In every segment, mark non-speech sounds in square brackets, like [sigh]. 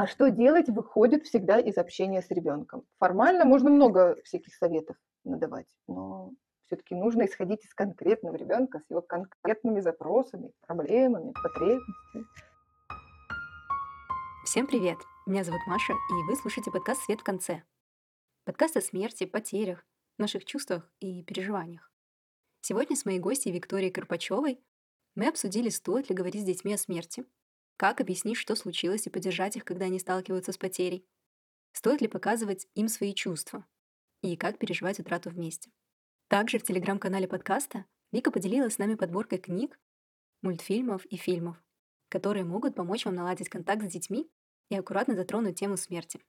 А что делать, выходит всегда из общения с ребенком. Формально можно много всяких советов надавать, но все-таки нужно исходить из конкретного ребенка, с его конкретными запросами, проблемами, потребностями. Всем привет! Меня зовут Маша, и вы слушаете подкаст «Свет в конце». Подкаст о смерти, потерях, наших чувствах и переживаниях. Сегодня с моей гостьей Викторией Карпачевой мы обсудили, стоит ли говорить с детьми о смерти, как объяснить, что случилось, и поддержать их, когда они сталкиваются с потерей? Стоит ли показывать им свои чувства? И как переживать утрату вместе? Также в телеграм-канале подкаста Вика поделилась с нами подборкой книг, мультфильмов и фильмов, которые могут помочь вам наладить контакт с детьми и аккуратно затронуть тему смерти.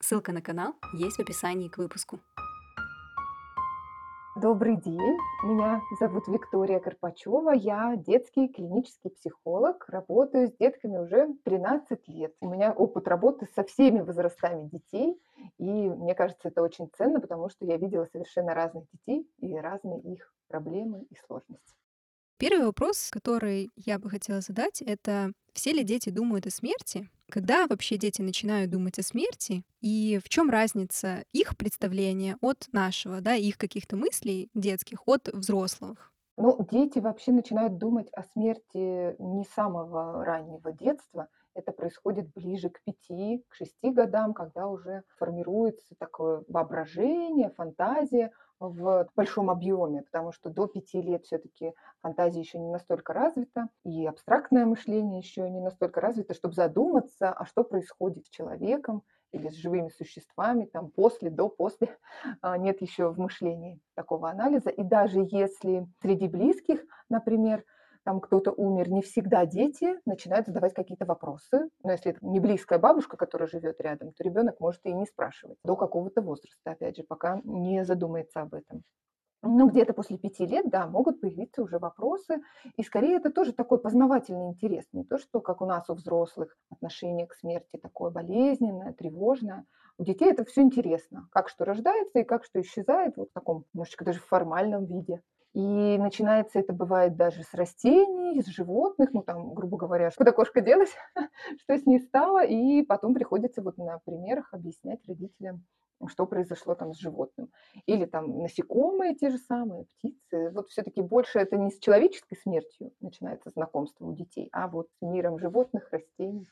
Ссылка на канал есть в описании к выпуску. Добрый день, меня зовут Виктория Карпачева, я детский клинический психолог, работаю с детками уже 13 лет. У меня опыт работы со всеми возрастами детей, и мне кажется, это очень ценно, потому что я видела совершенно разных детей и разные их проблемы и сложности. Первый вопрос, который я бы хотела задать, это все ли дети думают о смерти? Когда вообще дети начинают думать о смерти? И в чем разница их представления от нашего, да, их каких-то мыслей детских от взрослых? Ну, дети вообще начинают думать о смерти не самого раннего детства. Это происходит ближе к пяти, к шести годам, когда уже формируется такое воображение, фантазия в большом объеме, потому что до пяти лет все-таки фантазия еще не настолько развита, и абстрактное мышление еще не настолько развито, чтобы задуматься, а что происходит с человеком или с живыми существами, там после, до, после, [laughs] а, нет еще в мышлении такого анализа. И даже если среди близких, например, там кто-то умер, не всегда дети начинают задавать какие-то вопросы. Но если это не близкая бабушка, которая живет рядом, то ребенок может и не спрашивать до какого-то возраста, опять же, пока не задумается об этом. Ну, где-то после пяти лет, да, могут появиться уже вопросы. И скорее это тоже такой познавательный интерес. Не то, что как у нас у взрослых отношение к смерти такое болезненное, тревожное. У детей это все интересно. Как что рождается и как что исчезает вот в таком, немножечко даже в формальном виде. И начинается это бывает даже с растений, с животных, ну там, грубо говоря, куда кошка делась, [laughs] что с ней стало, и потом приходится вот на примерах объяснять родителям, что произошло там с животным. Или там насекомые те же самые, птицы. Вот все-таки больше это не с человеческой смертью начинается знакомство у детей, а вот с миром животных, растений.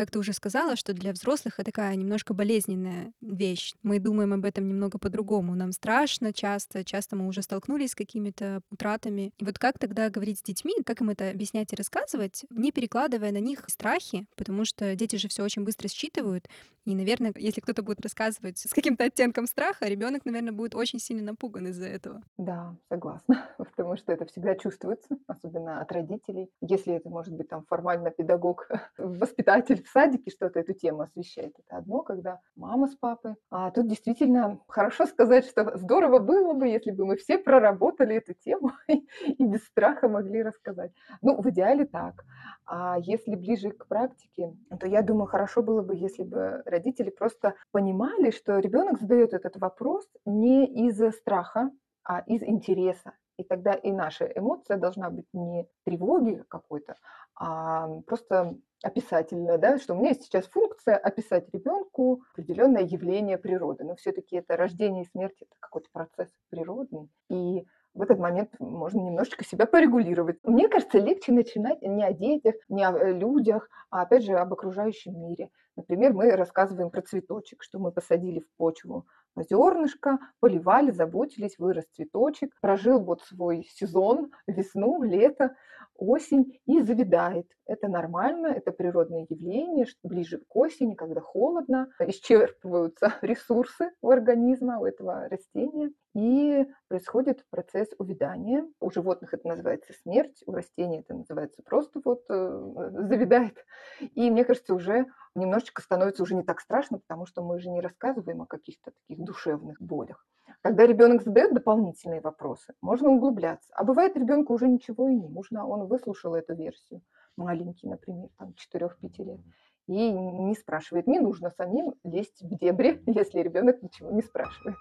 Как ты уже сказала, что для взрослых это такая немножко болезненная вещь. Мы думаем об этом немного по-другому. Нам страшно часто, часто мы уже столкнулись с какими-то утратами. И вот как тогда говорить с детьми, как им это объяснять и рассказывать, не перекладывая на них страхи, потому что дети же все очень быстро считывают. И, наверное, если кто-то будет рассказывать с каким-то оттенком страха, ребенок, наверное, будет очень сильно напуган из-за этого. Да, согласна, [laughs] потому что это всегда чувствуется, особенно от родителей. Если это может быть там формально педагог, [laughs] воспитатель в садике что-то эту тему освещает. Это одно, когда мама с папой. А тут действительно хорошо сказать, что здорово было бы, если бы мы все проработали эту тему [laughs] и без страха могли рассказать. Ну, в идеале так. А если ближе к практике, то я думаю, хорошо было бы, если бы родители просто понимали, что ребенок задает этот вопрос не из страха, а из интереса. И тогда и наша эмоция должна быть не тревоги какой-то, а просто описательная, да, что у меня есть сейчас функция описать ребенку определенное явление природы. Но все-таки это рождение и смерть это какой-то процесс природный. И в этот момент можно немножечко себя порегулировать. Мне кажется, легче начинать не о детях, не о э, людях, а опять же об окружающем мире. Например, мы рассказываем про цветочек, что мы посадили в почву зернышко, поливали, заботились, вырос цветочек, прожил вот свой сезон, весну, лето, осень и завидает. Это нормально, это природное явление, что ближе к осени, когда холодно, исчерпываются [laughs] ресурсы у организма, у этого растения, и происходит процесс увядания. У животных это называется смерть, у растений это называется просто вот э, завидает. И мне кажется, уже немножечко становится уже не так страшно, потому что мы же не рассказываем о каких-то таких душевных болях. Когда ребенок задает дополнительные вопросы, можно углубляться. А бывает, ребенку уже ничего и не нужно, он выслушал эту версию, маленький, например, там 4-5 лет, и не спрашивает. Не нужно самим лезть в дебри, [laughs] если ребенок ничего не спрашивает.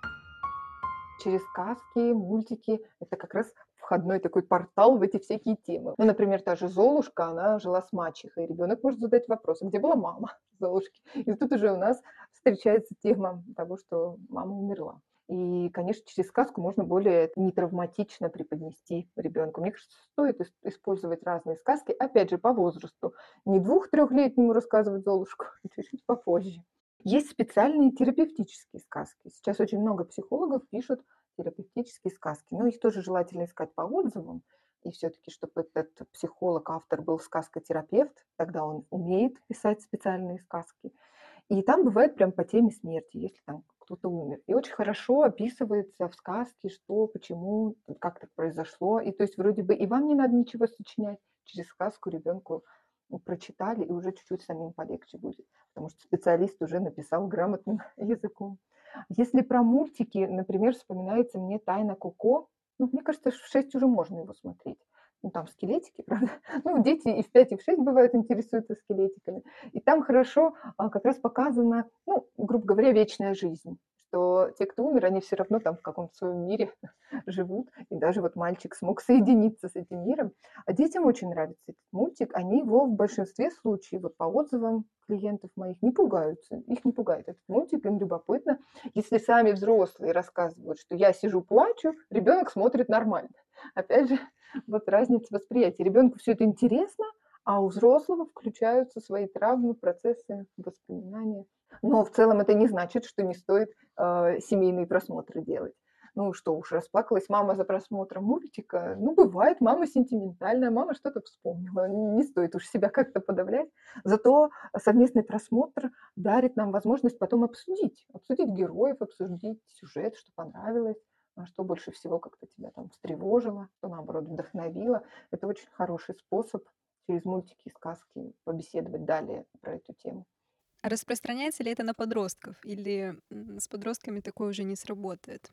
Через сказки, мультики это как раз входной такой портал в эти всякие темы. Ну, например, та же Золушка, она жила с мачехой. Ребенок может задать вопрос, «А где была мама Золушки? И тут уже у нас встречается тема того, что мама умерла. И, конечно, через сказку можно более нетравматично преподнести ребенку. Мне кажется, стоит использовать разные сказки, опять же, по возрасту. Не двух-трехлетнему рассказывать Золушку, а чуть-чуть попозже. Есть специальные терапевтические сказки. Сейчас очень много психологов пишут терапевтические сказки. Но их тоже желательно искать по отзывам. И все-таки, чтобы этот психолог, автор был сказкотерапевт, тогда он умеет писать специальные сказки. И там бывает прям по теме смерти, если там кто-то умер. И очень хорошо описывается в сказке, что, почему, как так произошло. И то есть вроде бы и вам не надо ничего сочинять. Через сказку ребенку прочитали, и уже чуть-чуть самим полегче будет, потому что специалист уже написал грамотным [laughs] языком. Если про мультики, например, вспоминается мне «Тайна Коко», ну, мне кажется, в 6 уже можно его смотреть ну, там скелетики, [laughs] правда? Ну, дети и в 5, и в 6 бывают интересуются скелетиками. И там хорошо а, как раз показана, ну, грубо говоря, вечная жизнь что те, кто умер, они все равно там в каком-то своем мире [laughs] живут. И даже вот мальчик смог [laughs] соединиться с этим миром. А детям очень нравится этот мультик. Они его в большинстве случаев, вот по отзывам клиентов моих, не пугаются. Их не пугает этот мультик, им любопытно. Если сами взрослые рассказывают, что я сижу, плачу, ребенок смотрит нормально. Опять же, [laughs] вот разница восприятия. Ребенку все это интересно, а у взрослого включаются свои травмы, процессы, воспоминания. Но в целом это не значит, что не стоит э, семейные просмотры делать. Ну что уж, расплакалась мама за просмотром мультика. Ну, бывает, мама сентиментальная, мама что-то вспомнила. Не стоит уж себя как-то подавлять. Зато совместный просмотр дарит нам возможность потом обсудить. Обсудить героев, обсудить сюжет, что понравилось а что больше всего как-то тебя там встревожило, что наоборот вдохновило. Это очень хороший способ через мультики и сказки побеседовать далее про эту тему. Распространяется ли это на подростков или с подростками такое уже не сработает?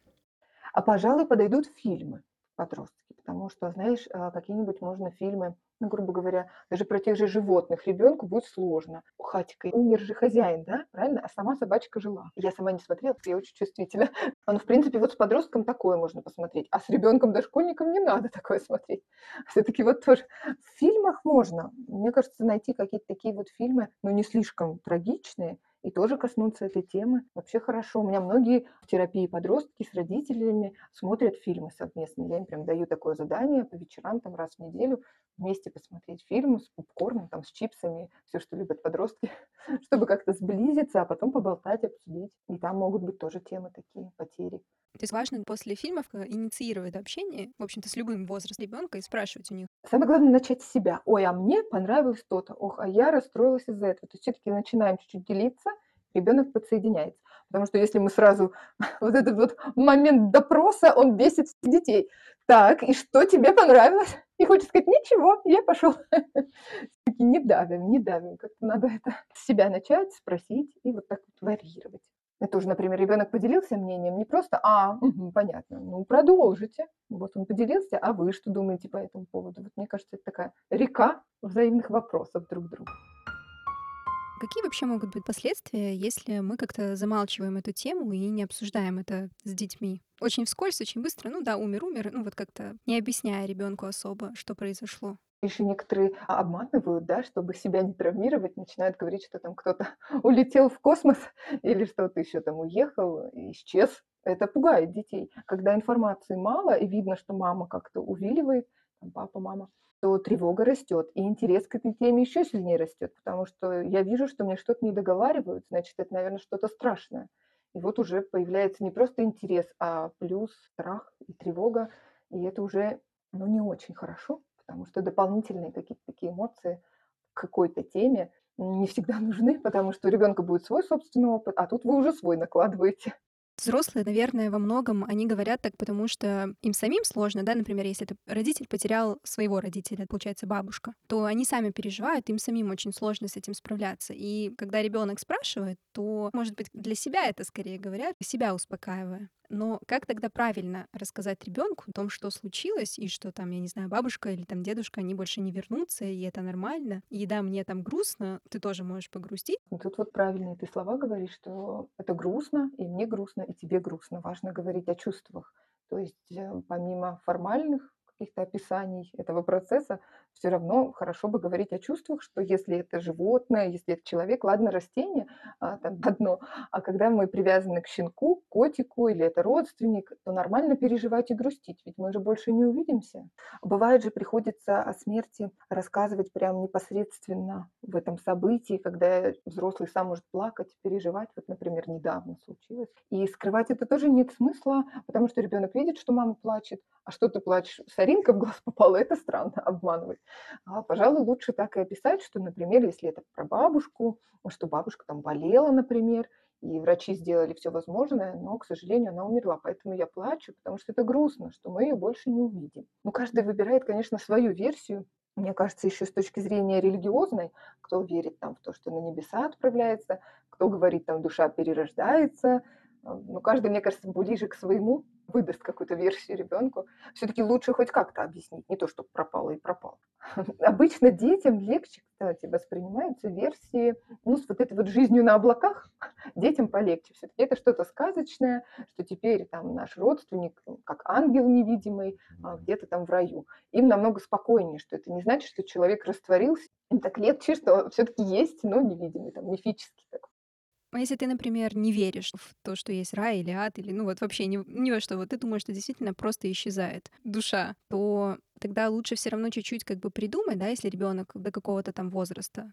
А, пожалуй, подойдут фильмы подростки, потому что, знаешь, а, какие-нибудь можно фильмы, ну, грубо говоря, даже про тех же животных ребенку будет сложно. Хатика умер же хозяин, да, правильно? А сама собачка жила. Я сама не смотрела, я очень чувствительна. [laughs] Но, в принципе, вот с подростком такое можно посмотреть, а с ребенком дошкольником не надо такое смотреть. [laughs] Все-таки вот тоже в фильмах можно. Мне кажется, найти какие-то такие вот фильмы, но не слишком трагичные, и тоже коснуться этой темы. Вообще хорошо. У меня многие в терапии подростки с родителями смотрят фильмы совместно. Я им прям даю такое задание по вечерам, там раз в неделю вместе посмотреть фильм с попкорном, там, с чипсами, все, что любят подростки, [laughs] чтобы как-то сблизиться, а потом поболтать, обсудить. И там могут быть тоже темы такие, потери. То есть важно после фильмов э, инициировать общение, в общем-то, с любым возрастом ребенка и спрашивать у них. Самое главное начать с себя. Ой, а мне понравилось то-то. Ох, а я расстроилась из-за этого. То есть все-таки начинаем чуть-чуть делиться, ребенок подсоединяется. Потому что если мы сразу [laughs] вот этот вот момент допроса, он бесит детей. Так, и что тебе понравилось? И хочет сказать, ничего, я пошел. [laughs] Не давим, не давим. Как-то надо это с себя начать, спросить и вот так вот варьировать. Это уже, например, ребенок поделился мнением, не просто, а, угу, понятно, ну продолжите. Вот он поделился, а вы что думаете по этому поводу? Вот мне кажется, это такая река взаимных вопросов друг к другу. Какие вообще могут быть последствия, если мы как-то замалчиваем эту тему и не обсуждаем это с детьми? Очень вскользь, очень быстро, ну да, умер, умер, ну вот как-то не объясняя ребенку особо, что произошло. Еще некоторые обманывают, да, чтобы себя не травмировать, начинают говорить, что там кто-то [laughs] улетел в космос [laughs] или что-то еще там уехал, исчез. Это пугает детей. Когда информации мало и видно, что мама как-то увиливает, там, папа, мама, то тревога растет, и интерес к этой теме еще сильнее растет, потому что я вижу, что мне что-то не договаривают, значит, это, наверное, что-то страшное. И вот уже появляется не просто интерес, а плюс страх и тревога, и это уже ну, не очень хорошо потому что дополнительные какие-то такие эмоции к какой-то теме не всегда [laughs] нужны, потому что у ребенка будет свой собственный опыт, а тут вы уже свой накладываете. Взрослые, наверное, во многом они говорят так, потому что им самим сложно, да, например, если это родитель потерял своего родителя, получается бабушка, то они сами переживают, им самим очень сложно с этим справляться. И когда ребенок спрашивает, то, может быть, для себя это скорее говорят, себя успокаивая. Но как тогда правильно рассказать ребенку о том, что случилось, и что там, я не знаю, бабушка или там дедушка, они больше не вернутся, и это нормально. И да, мне там грустно, ты тоже можешь погрустить. Тут вот правильные ты слова говоришь, что это грустно, и мне грустно, и тебе грустно. Важно говорить о чувствах. То есть э, помимо формальных каких-то описаний этого процесса, все равно хорошо бы говорить о чувствах, что если это животное, если это человек, ладно, растение, а, там [laughs] одно, а когда мы привязаны к щенку, котику или это родственник, то нормально переживать и грустить, ведь мы же больше не увидимся. Бывает же приходится о смерти рассказывать прям непосредственно в этом событии, когда взрослый сам может плакать, переживать, вот, например, недавно случилось. И скрывать это тоже нет смысла, потому что ребенок видит, что мама плачет, а что ты плачешь, соринка в глаз попала, это странно, обманывать. А, пожалуй, лучше так и описать, что, например, если это про бабушку, что бабушка там болела, например, и врачи сделали все возможное, но, к сожалению, она умерла. Поэтому я плачу, потому что это грустно, что мы ее больше не увидим. Ну, каждый выбирает, конечно, свою версию. Мне кажется, еще с точки зрения религиозной, кто верит там в то, что на небеса отправляется, кто говорит, там душа перерождается, ну, каждый, мне кажется, ближе к своему выдаст какую-то версию ребенку. Все-таки лучше хоть как-то объяснить, не то, что пропало и пропало. [laughs] Обычно детям легче, кстати, воспринимаются версии, ну, с вот этой вот жизнью на облаках, [laughs] детям полегче. Все-таки это что-то сказочное, что теперь там наш родственник, как ангел невидимый, а, где-то там в раю. Им намного спокойнее, что это не значит, что человек растворился. Им так легче, что все-таки есть, но невидимый, там, мифический такой. А если ты, например, не веришь в то, что есть рай или ад, или ну вот вообще ни, ни во что, вот ты думаешь, что действительно просто исчезает душа, то тогда лучше все равно чуть-чуть как бы придумать, да, если ребенок до какого-то там возраста.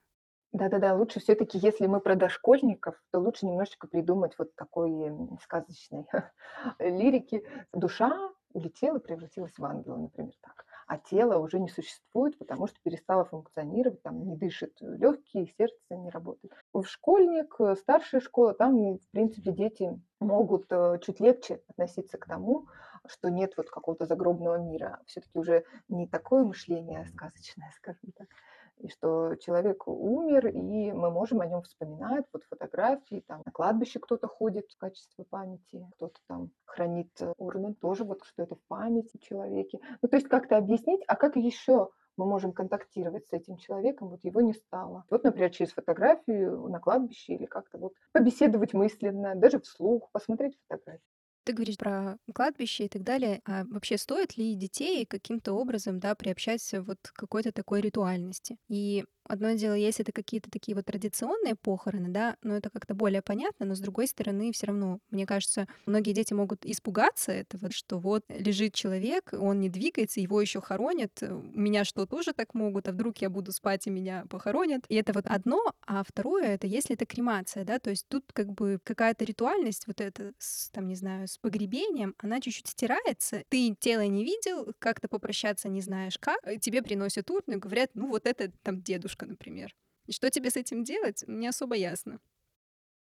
Да-да-да, лучше все-таки, если мы про дошкольников, то лучше немножечко придумать вот такой сказочной [laughs] лирики. Душа улетела, превратилась в ангела, например, так а тело уже не существует, потому что перестало функционировать, там не дышит легкие, сердце не работает. В школьник, э, старшая школа, там, в принципе, дети могут э, чуть легче относиться к тому, что нет вот какого-то загробного мира. Все-таки уже не такое мышление сказочное, скажем так и что человек умер, и мы можем о нем вспоминать, вот фотографии, там на кладбище кто-то ходит в качестве памяти, кто-то там хранит э, урну, тоже вот что это в памяти человеке. Ну, то есть как-то объяснить, а как еще мы можем контактировать с этим человеком, вот его не стало. Вот, например, через фотографию на кладбище или как-то вот побеседовать мысленно, даже вслух, посмотреть фотографию. Ты говоришь про кладбище и так далее. А вообще стоит ли детей каким-то образом, да, приобщать вот к какой-то такой ритуальности? И Одно дело, если это какие-то такие вот традиционные похороны, да, но это как-то более понятно, но с другой стороны, все равно, мне кажется, многие дети могут испугаться этого, что вот лежит человек, он не двигается, его еще хоронят, меня что, тоже так могут, а вдруг я буду спать и меня похоронят. И это вот одно, а второе, это если это кремация, да, то есть тут как бы какая-то ритуальность, вот это, с, там, не знаю, с погребением, она чуть-чуть стирается, ты тело не видел, как-то попрощаться не знаешь как, тебе приносят урну и говорят, ну вот это там дедушка бабушка, например. И что тебе с этим делать, не особо ясно.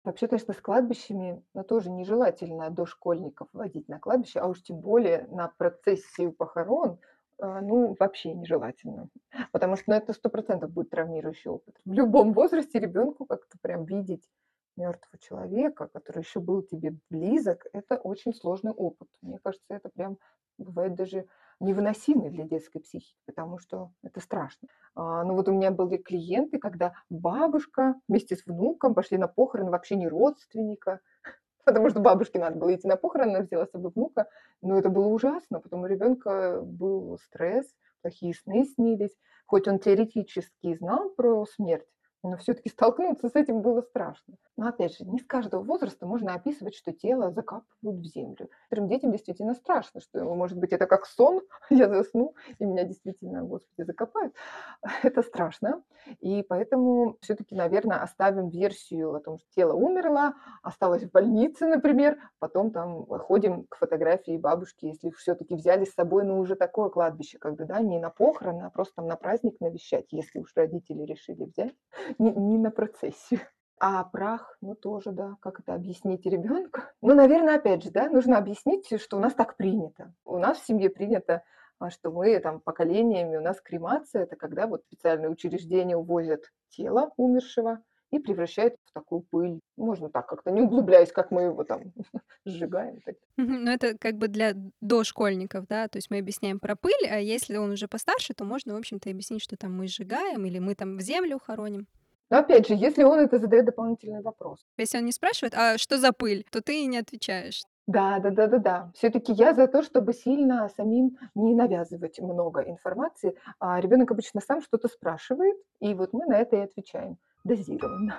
Вообще, конечно, с кладбищами но тоже нежелательно дошкольников водить на кладбище, а уж тем более на процессию похорон, а, ну, вообще нежелательно. Потому что ну, это сто процентов будет травмирующий опыт. В любом возрасте ребенку как-то прям видеть мертвого человека, который еще был тебе близок, это очень сложный опыт. Мне кажется, это прям бывает даже невыносимый для детской психики, потому что это страшно. А, ну вот у меня были клиенты, когда бабушка вместе с внуком пошли на похороны вообще не родственника, [laughs] потому что бабушке надо было идти на похороны, она взяла с собой внука, но это было ужасно, потому у ребенка был стресс, плохие сны снились, хоть он теоретически знал про смерть, но все-таки столкнуться с этим было страшно. Но опять же, не с каждого возраста можно описывать, что тело закапывают в землю. Некоторым детям действительно страшно, что, может быть, это как сон, [laughs] я засну, и меня действительно, Господи, закопают. [laughs] Это страшно. И поэтому все-таки, наверное, оставим версию о том, что тело умерло, осталось в больнице, например, потом там ходим к фотографии бабушки, если все-таки взяли с собой, ну, уже такое кладбище, бы, да, не на похороны, а просто там на праздник навещать, если уж родители решили взять не, на процессию. А прах, ну тоже, да, как это объяснить ребенку? Ну, наверное, опять же, да, нужно объяснить, что у нас так принято. У нас в семье принято, а, что мы там поколениями, у нас кремация, это когда вот специальные учреждения увозят тело умершего и превращают в такую пыль. Можно так как-то, не углубляясь, как мы его там [laughs] сжигаем. Ну, это как бы для дошкольников, да, то есть мы объясняем про пыль, а если он уже постарше, то можно, в общем-то, объяснить, что там мы сжигаем или мы там в землю хороним. Но опять же, если он это задает дополнительный вопрос. Если он не спрашивает, а что за пыль, то ты и не отвечаешь. Да, да, да, да, да. Все-таки я за то, чтобы сильно самим не навязывать много информации. А ребенок обычно сам что-то спрашивает, и вот мы на это и отвечаем дозированно.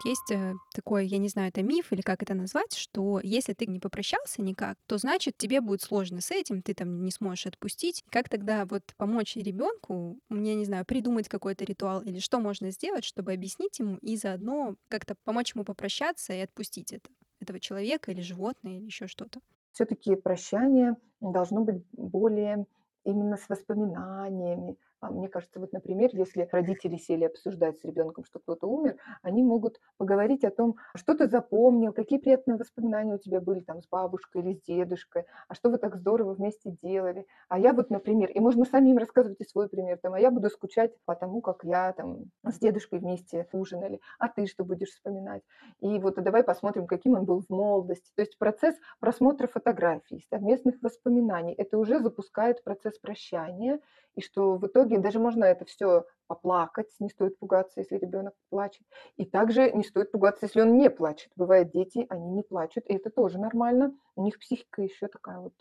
Есть э, такой, я не знаю, это миф или как это назвать, что если ты не попрощался никак, то значит тебе будет сложно с этим, ты там не сможешь отпустить. Как тогда вот помочь ребенку, мне не знаю, придумать какой-то ритуал или что можно сделать, чтобы объяснить ему и заодно как-то помочь ему попрощаться и отпустить это, этого человека или животное или еще что-то? Все-таки прощание должно быть более именно с воспоминаниями, мне кажется, вот, например, если родители сели обсуждать с ребенком, что кто-то умер, они могут поговорить о том, что ты запомнил, какие приятные воспоминания у тебя были там с бабушкой или с дедушкой, а что вы так здорово вместе делали. А я вот, например, и можно самим рассказывать и свой пример, там, а я буду скучать по тому, как я там с дедушкой вместе ужинали, а ты что будешь вспоминать? И вот давай посмотрим, каким он был в молодости. То есть процесс просмотра фотографий, совместных воспоминаний, это уже запускает процесс прощания, и что в итоге даже можно это все поплакать, не стоит пугаться, если ребенок плачет. И также не стоит пугаться, если он не плачет. Бывают дети, они не плачут, и это тоже нормально. У них психика еще такая вот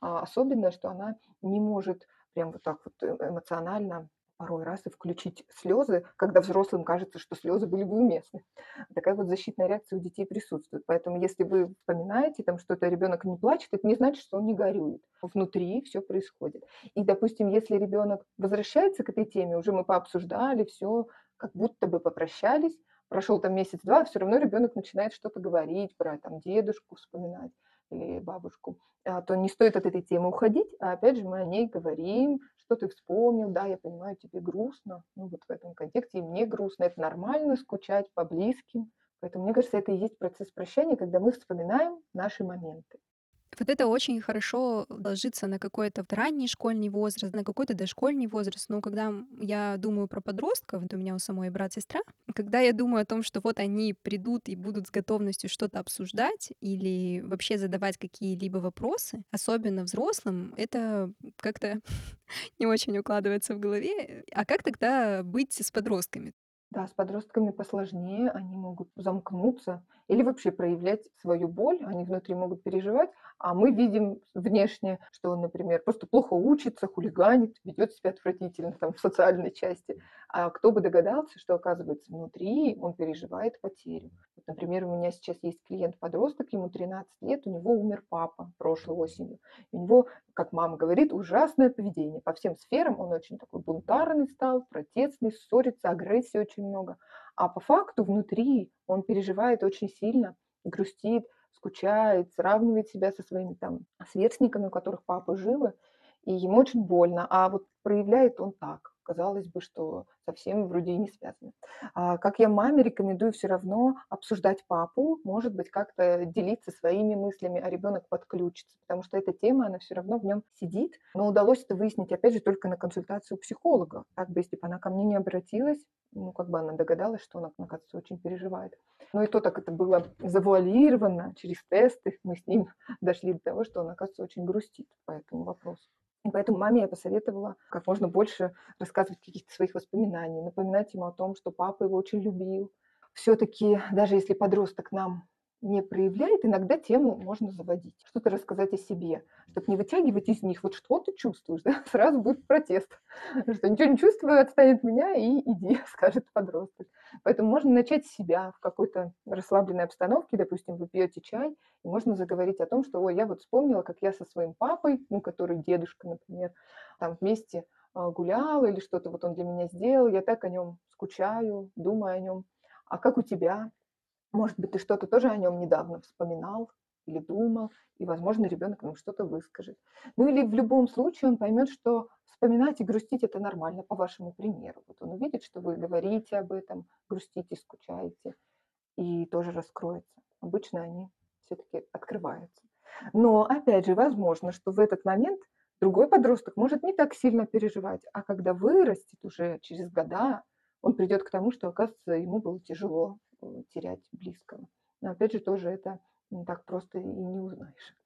а, особенная, что она не может прям вот так вот э, эмоционально порой раз и включить слезы, когда взрослым кажется, что слезы были бы уместны. Такая вот защитная реакция у детей присутствует. Поэтому если вы вспоминаете, там, что это ребенок не плачет, это не значит, что он не горюет. Внутри все происходит. И, допустим, если ребенок возвращается к этой теме, уже мы пообсуждали, все, как будто бы попрощались, прошел там месяц-два, все равно ребенок начинает что-то говорить про там дедушку вспоминать или бабушку, а, то не стоит от этой темы уходить, а опять же мы о ней говорим, что ты вспомнил, да, я понимаю, тебе грустно, ну вот в этом контексте и мне грустно, это нормально скучать по близким, поэтому мне кажется, это и есть процесс прощания, когда мы вспоминаем наши моменты. Вот это очень хорошо ложится на какой-то ранний школьный возраст, на какой-то дошкольный возраст. Но когда я думаю про подростков, вот у меня у самой брат-сестра, когда я думаю о том, что вот они придут и будут с готовностью что-то обсуждать или вообще задавать какие-либо вопросы, особенно взрослым, это как-то [laughs] не очень укладывается в голове. А как тогда быть с подростками? Да, с подростками посложнее, они могут замкнуться или вообще проявлять свою боль, они внутри могут переживать, а мы видим внешне, что он, например, просто плохо учится, хулиганит, ведет себя отвратительно там в социальной части. А кто бы догадался, что, оказывается, внутри он переживает потерю. Вот, например, у меня сейчас есть клиент-подросток, ему 13 лет, у него умер папа прошлой осенью. у него, как мама говорит, ужасное поведение. По всем сферам он очень такой бунтарный стал, протестный, ссорится, агрессии очень много. А по факту внутри он переживает очень сильно, грустит, скучает, сравнивает себя со своими там сверстниками, у которых папы живы, и ему очень больно. А вот проявляет он так казалось бы, что совсем вроде не связано. А как я маме рекомендую все равно обсуждать папу, может быть, как-то делиться своими мыслями, а ребенок подключится, потому что эта тема, она все равно в нем сидит. Но удалось это выяснить, опять же, только на консультацию психолога. Так бы, если бы она ко мне не обратилась, ну, как бы она догадалась, что она, оказывается, очень переживает. Ну и то так это было завуалировано через тесты. Мы с ним [laughs] дошли до того, что он, оказывается, очень грустит по этому вопросу. И поэтому маме я посоветовала как можно больше рассказывать каких-то своих воспоминаний, напоминать ему о том, что папа его очень любил. Все-таки, даже если подросток нам не проявляет, иногда тему можно заводить, что-то рассказать о себе, чтобы не вытягивать из них, вот что ты чувствуешь, [laughs] да? сразу будет протест, что ничего не чувствую, отстанет меня и иди, [laughs] скажет подросток. Поэтому можно начать с себя в какой-то расслабленной обстановке, допустим, вы пьете чай, и можно заговорить о том, что, ой, я вот вспомнила, как я со своим папой, ну, который дедушка, например, там вместе а, гуляла или что-то вот он для меня сделал, я так о нем скучаю, думаю о нем. А как у тебя? Может быть, ты что-то тоже о нем недавно вспоминал или думал, и, возможно, ребенок ему что-то выскажет. Ну или в любом случае он поймет, что вспоминать и грустить это нормально, по вашему примеру. Вот он увидит, что вы говорите об этом, грустите, скучаете, и тоже раскроется. Обычно они все-таки открываются. Но, опять же, возможно, что в этот момент другой подросток может не так сильно переживать, а когда вырастет уже через года, он придет к тому, что, оказывается, ему было тяжело терять близкого. Но опять же, тоже это не так просто и не узнаешь.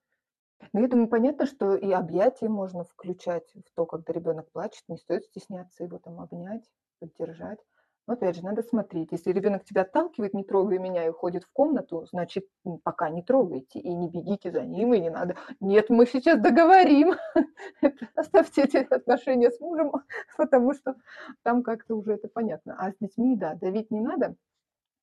Но я думаю, понятно, что и объятия можно включать в то, когда ребенок плачет. Не стоит стесняться его там обнять, поддержать. Но опять же, надо смотреть. Если ребенок тебя отталкивает, не трогай меня, и уходит в комнату, значит, пока не трогайте. И не бегите за ним, и не надо. Нет, мы сейчас договорим. [laughs] Оставьте эти отношения с мужем, [laughs] потому что там как-то уже это понятно. А с детьми, да, давить не надо.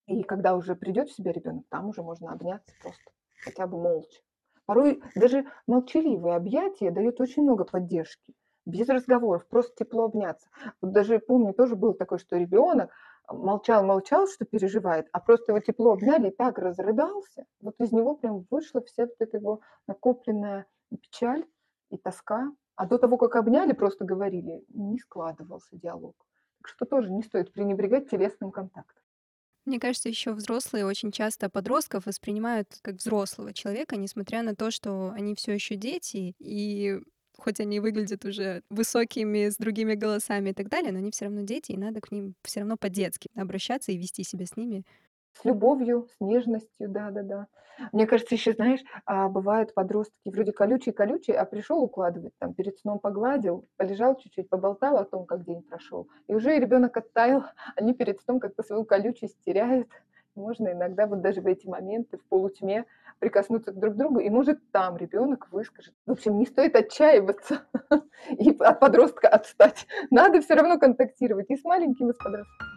И когда уже придет в себя ребенок, там уже можно обняться просто, хотя бы молча. Порой даже молчаливые объятия дают очень много поддержки без разговоров, просто тепло обняться. Вот даже помню, тоже было такое, что ребенок молчал-молчал, что переживает, а просто его тепло обняли и так разрыдался. Вот из него прям вышла вся вот эта его накопленная печаль и тоска. А до того, как обняли, просто говорили, не складывался диалог. Так что тоже не стоит пренебрегать телесным контактом. Мне кажется, еще взрослые очень часто подростков воспринимают как взрослого человека, несмотря на то, что они все еще дети, и хоть они выглядят уже высокими, с другими голосами и так далее, но они все равно дети, и надо к ним все равно по-детски обращаться и вести себя с ними. С любовью, с нежностью, да-да-да. Мне кажется, еще, знаешь, а бывают подростки вроде колючие-колючие, а пришел укладывать, там перед сном погладил, полежал чуть-чуть, поболтал о том, как день прошел. И уже ребенок оттаял, [laughs] они перед сном как-то свою колючесть теряют. Можно иногда вот даже в эти моменты в полутьме прикоснуться друг к другу, и может там ребенок выскажет. В общем, не стоит отчаиваться [laughs] и от подростка отстать. Надо все равно контактировать и с маленьким, и с подростком.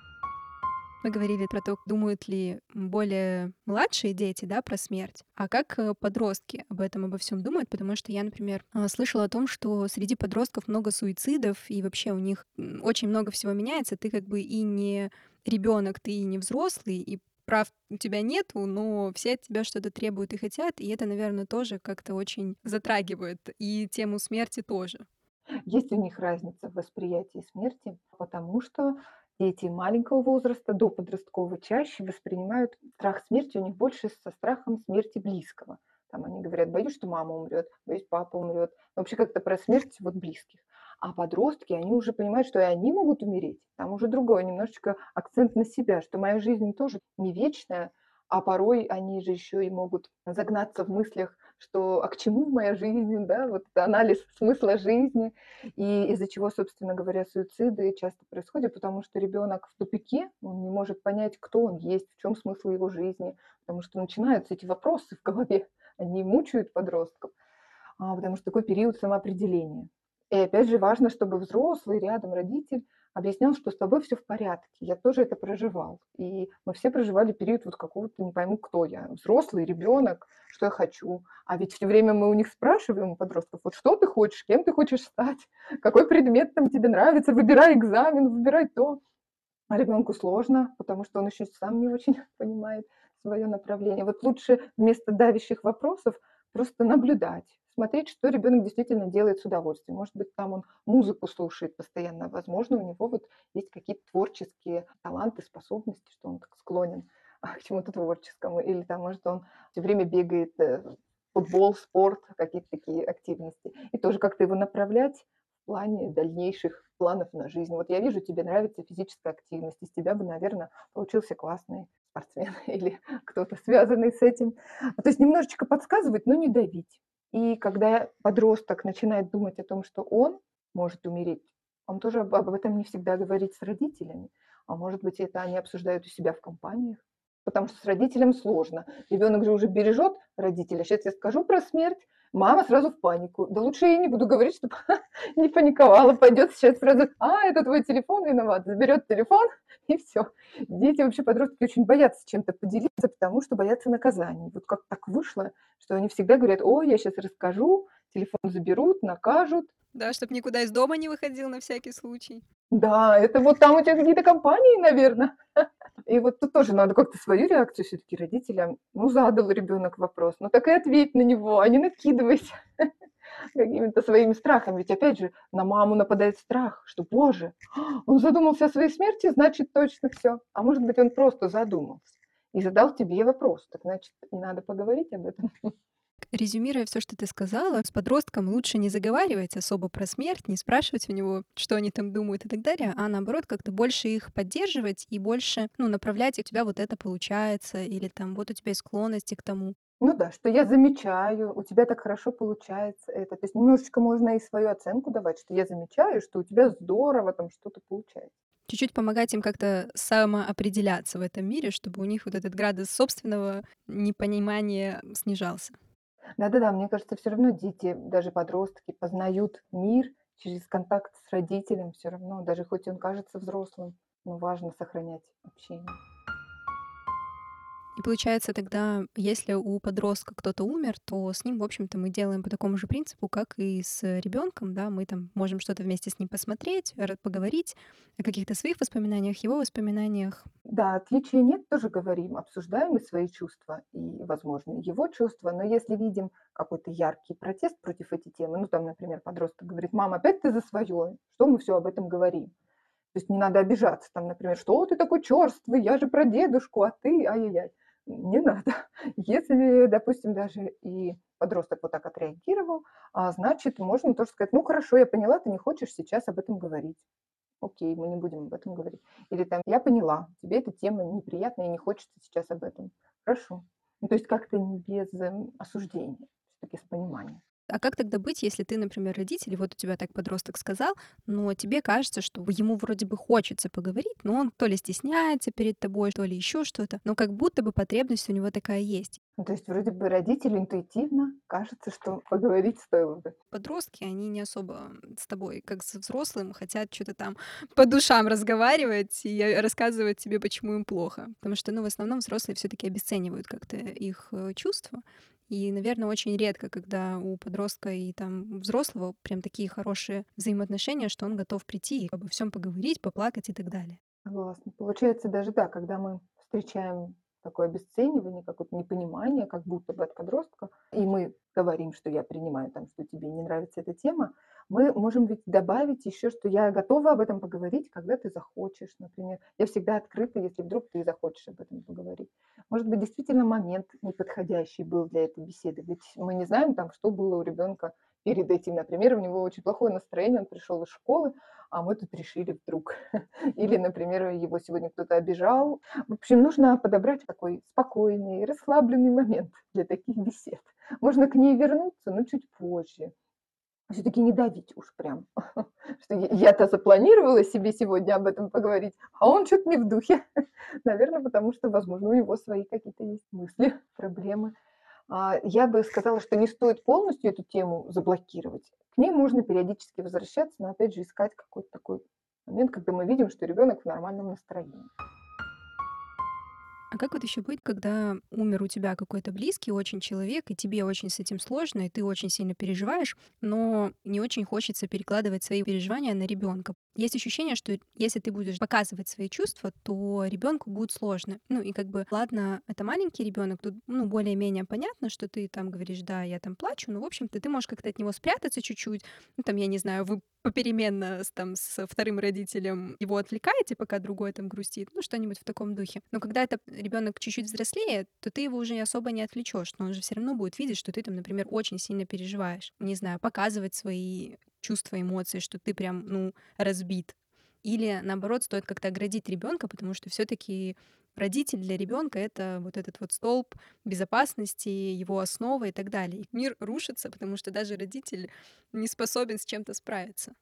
Мы говорили про то, думают ли более младшие дети, да, про смерть, а как э, подростки об этом обо всем думают, потому что я, например, э, слышала о том, что среди подростков много суицидов и вообще у них очень много всего меняется. Ты как бы и не ребенок, ты и не взрослый, и прав у тебя нету, но все от тебя что-то требуют и хотят, и это, наверное, тоже как-то очень затрагивает, и тему смерти тоже. Есть у них разница в восприятии смерти, потому что дети маленького возраста до подросткового чаще воспринимают страх смерти у них больше со страхом смерти близкого. Там они говорят, боюсь, что мама умрет, боюсь, папа умрет. Вообще как-то про смерть вот близких. А подростки, они уже понимают, что и они могут умереть. Там уже другой немножечко акцент на себя, что моя жизнь тоже не вечная, а порой они же еще и могут загнаться в мыслях, что а к чему моя жизнь, да, вот анализ смысла жизни, и из-за чего, собственно говоря, суициды часто происходят, потому что ребенок в тупике, он не может понять, кто он есть, в чем смысл его жизни, потому что начинаются эти вопросы в голове, они мучают подростков, а, потому что такой период самоопределения. И опять же важно, чтобы взрослый рядом родитель объяснял, что с тобой все в порядке. Я тоже это проживал. И мы все проживали период вот какого-то, не пойму, кто я. Взрослый, ребенок, что я хочу. А ведь все время мы у них спрашиваем, у подростков, вот что ты хочешь, кем ты хочешь стать, какой предмет там тебе нравится, выбирай экзамен, выбирай то. А ребенку сложно, потому что он еще сам не очень [laughs] понимает свое направление. Вот лучше вместо давящих вопросов просто наблюдать, смотреть, что ребенок действительно делает с удовольствием. Может быть, там он музыку слушает постоянно, возможно, у него вот есть какие-то творческие таланты, способности, что он так склонен к чему-то творческому, или там, может, он все время бегает э, футбол, спорт, какие-то такие активности. И тоже как-то его направлять в плане дальнейших планов на жизнь. Вот я вижу, тебе нравится физическая активность, из тебя бы, наверное, получился классный спортсмен [laughs] или кто-то связанный с этим. То есть немножечко подсказывать, но не давить. И когда подросток начинает думать о том, что он может умереть, он тоже об этом не всегда говорит с родителями. А может быть, это они обсуждают у себя в компаниях. Потому что с родителем сложно. Ребенок же уже бережет родителя. Сейчас я скажу про смерть, Мама сразу в панику. Да лучше я не буду говорить, чтобы [laughs] не паниковала. Пойдет сейчас сразу, а, это твой телефон виноват. Заберет телефон, [laughs] и все. Дети, вообще подростки очень боятся чем-то поделиться, потому что боятся наказаний. Вот как так вышло, что они всегда говорят, о, я сейчас расскажу, телефон заберут, накажут. Да, чтобы никуда из дома не выходил на всякий случай. Да, это вот там у тебя какие-то компании, наверное. [laughs] И вот тут тоже надо как-то свою реакцию все-таки родителям. Ну, задал ребенок вопрос, ну так и ответь на него, а не накидывайся [laughs] какими-то своими страхами. Ведь опять же на маму нападает страх, что, боже, он задумался о своей смерти, значит точно все. А может быть, он просто задумался и задал тебе вопрос. Так значит, надо поговорить об этом. [laughs] Резюмируя все, что ты сказала, с подростком лучше не заговаривать особо про смерть, не спрашивать у него, что они там думают и так далее, а наоборот как-то больше их поддерживать и больше ну, направлять, у тебя вот это получается, или там вот у тебя есть склонности к тому. Ну да, что я замечаю, у тебя так хорошо получается это. То есть немножечко можно и свою оценку давать, что я замечаю, что у тебя здорово там что-то получается. Чуть-чуть помогать им как-то самоопределяться в этом мире, чтобы у них вот этот градус собственного непонимания снижался. Да-да-да, мне кажется, все равно дети, даже подростки, познают мир через контакт с родителем все равно, даже хоть он кажется взрослым, но важно сохранять общение. И получается тогда, если у подростка кто-то умер, то с ним, в общем-то, мы делаем по такому же принципу, как и с ребенком, да, мы там можем что-то вместе с ним посмотреть, поговорить о каких-то своих воспоминаниях, его воспоминаниях. Да, отличия нет, тоже говорим, обсуждаем и свои чувства, и, возможно, его чувства, но если видим какой-то яркий протест против этой темы, ну, там, например, подросток говорит, мама, опять ты за свое, что мы все об этом говорим? То есть не надо обижаться, там, например, что ты такой черствый, я же про дедушку, а ты, ай-яй-яй не надо. [laughs] Если, допустим, даже и подросток вот так отреагировал, а, значит, можно тоже сказать, ну хорошо, я поняла, ты не хочешь сейчас об этом говорить. Окей, мы не будем об этом говорить. Или там, я поняла, тебе эта тема неприятная и не хочется сейчас об этом. Хорошо. Ну, то есть как-то без эм, осуждения, все-таки с пониманием. А как тогда быть, если ты, например, родитель, вот у тебя так подросток сказал, но тебе кажется, что ему вроде бы хочется поговорить, но он то ли стесняется перед тобой, то ли еще что-то, но как будто бы потребность у него такая есть. Ну, то есть вроде бы родителю интуитивно кажется, что поговорить стоило бы. Подростки, они не особо с тобой, как с взрослым, хотят что-то там по душам разговаривать и рассказывать тебе, почему им плохо. Потому что, ну, в основном взрослые все таки обесценивают как-то их э, чувства. И, наверное, очень редко, когда у подростка и там взрослого прям такие хорошие взаимоотношения, что он готов прийти и обо всем поговорить, поплакать и так далее. Согласна. Получается даже да, когда мы встречаем такое обесценивание, какое-то непонимание, как будто бы от подростка, и мы говорим, что я принимаю там, что тебе не нравится эта тема, мы можем ведь добавить еще, что я готова об этом поговорить, когда ты захочешь, например. Я всегда открыта, если вдруг ты захочешь об этом поговорить. Может быть, действительно момент неподходящий был для этой беседы. Ведь мы не знаем, там, что было у ребенка перед этим. Например, у него очень плохое настроение, он пришел из школы, а мы тут решили вдруг. [laughs] Или, например, его сегодня кто-то обижал. В общем, нужно подобрать такой спокойный, расслабленный момент для таких бесед. Можно к ней вернуться, но чуть позже все-таки не давить уж прям. [laughs] Что я-то запланировала себе сегодня об этом поговорить, а он что-то не в духе. [laughs] Наверное, потому что, возможно, у него свои какие-то есть мысли, проблемы. А, я бы сказала, что не стоит полностью эту тему заблокировать. К ней можно периодически возвращаться, но опять же искать какой-то такой момент, когда мы видим, что ребенок в нормальном настроении. А как вот еще быть, когда умер у тебя какой-то близкий очень человек, и тебе очень с этим сложно, и ты очень сильно переживаешь, но не очень хочется перекладывать свои переживания на ребенка? Есть ощущение, что если ты будешь показывать свои чувства, то ребенку будет сложно. Ну и как бы, ладно, это маленький ребенок, тут ну более-менее понятно, что ты там говоришь, да, я там плачу, но в общем-то ты можешь как-то от него спрятаться чуть-чуть, ну там я не знаю, вы попеременно с, там с вторым родителем его отвлекаете, пока другой там грустит, ну что-нибудь в таком духе. Но когда это ребенок чуть-чуть взрослее, то ты его уже особо не отвлечешь, но он же все равно будет видеть, что ты там, например, очень сильно переживаешь. Не знаю, показывать свои чувства, эмоции, что ты прям, ну, разбит. Или наоборот, стоит как-то оградить ребенка, потому что все-таки родитель для ребенка это вот этот вот столб безопасности, его основа и так далее. Мир рушится, потому что даже родитель не способен с чем-то справиться.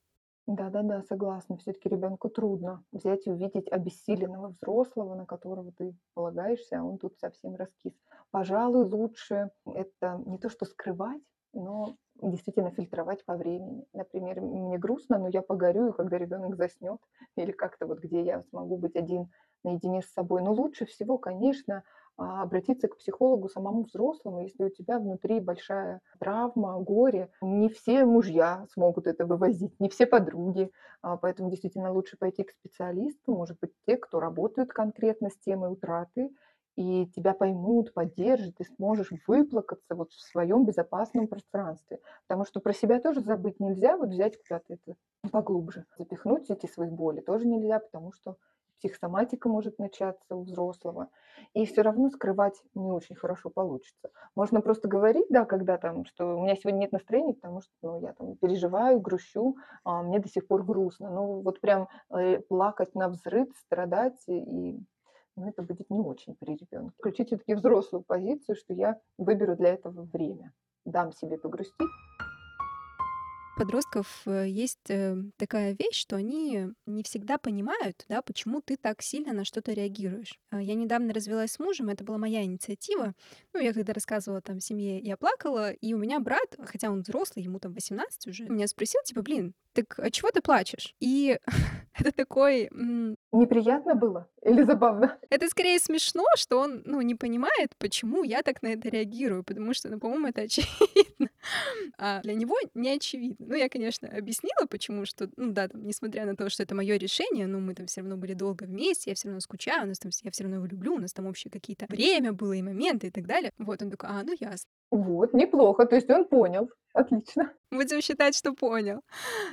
Да-да-да, согласна. Все-таки ребенку трудно взять и увидеть обессиленного взрослого, на которого ты полагаешься, а он тут совсем раскис. Пожалуй, лучше это не то, что скрывать, но действительно фильтровать по времени. Например, мне грустно, но я погорю, когда ребенок заснет, [laughs] или как-то вот где я смогу быть один наедине с собой. Но лучше всего, конечно, а, обратиться к психологу самому взрослому, если у тебя внутри большая травма, горе. Не все мужья смогут это вывозить, не все подруги, а, поэтому действительно лучше пойти к специалисту, может быть, те, кто работают конкретно с темой утраты, и тебя поймут, поддержат, ты сможешь выплакаться вот в своем безопасном пространстве. Потому что про себя тоже забыть нельзя, вот взять куда-то это поглубже, запихнуть эти свои боли тоже нельзя, потому что психосоматика может начаться у взрослого, и все равно скрывать не очень хорошо получится. Можно просто говорить, да, когда там, что у меня сегодня нет настроения, потому что ну, я там переживаю, грущу, а мне до сих пор грустно. Ну вот прям э, плакать на взрыв, страдать и но это будет не очень при ребенке. Включить все-таки взрослую позицию, что я выберу для этого время, дам себе погрустить. подростков э, есть э, такая вещь, что они не всегда понимают, да, почему ты так сильно на что-то реагируешь. А, я недавно развелась с мужем, это была моя инициатива. Ну, я когда рассказывала там семье, я плакала, и у меня брат, хотя он взрослый, ему там 18 уже, меня спросил, типа, блин, так а чего ты плачешь? И [laughs] это такой... Неприятно было или забавно? Это скорее смешно, что он, ну, не понимает, почему я так на это реагирую, потому что, ну, по-моему, это очевидно. [laughs] А для него не очевидно. Ну, я, конечно, объяснила, почему, что, ну, да, там, несмотря на то, что это мое решение, но мы там все равно были долго вместе, я все равно скучаю, у нас там, я все равно его люблю, у нас там общие какие-то время было и моменты и так далее. Вот, он такой, а, ну, ясно. Вот, неплохо, то есть он понял. Отлично. Будем считать, что понял.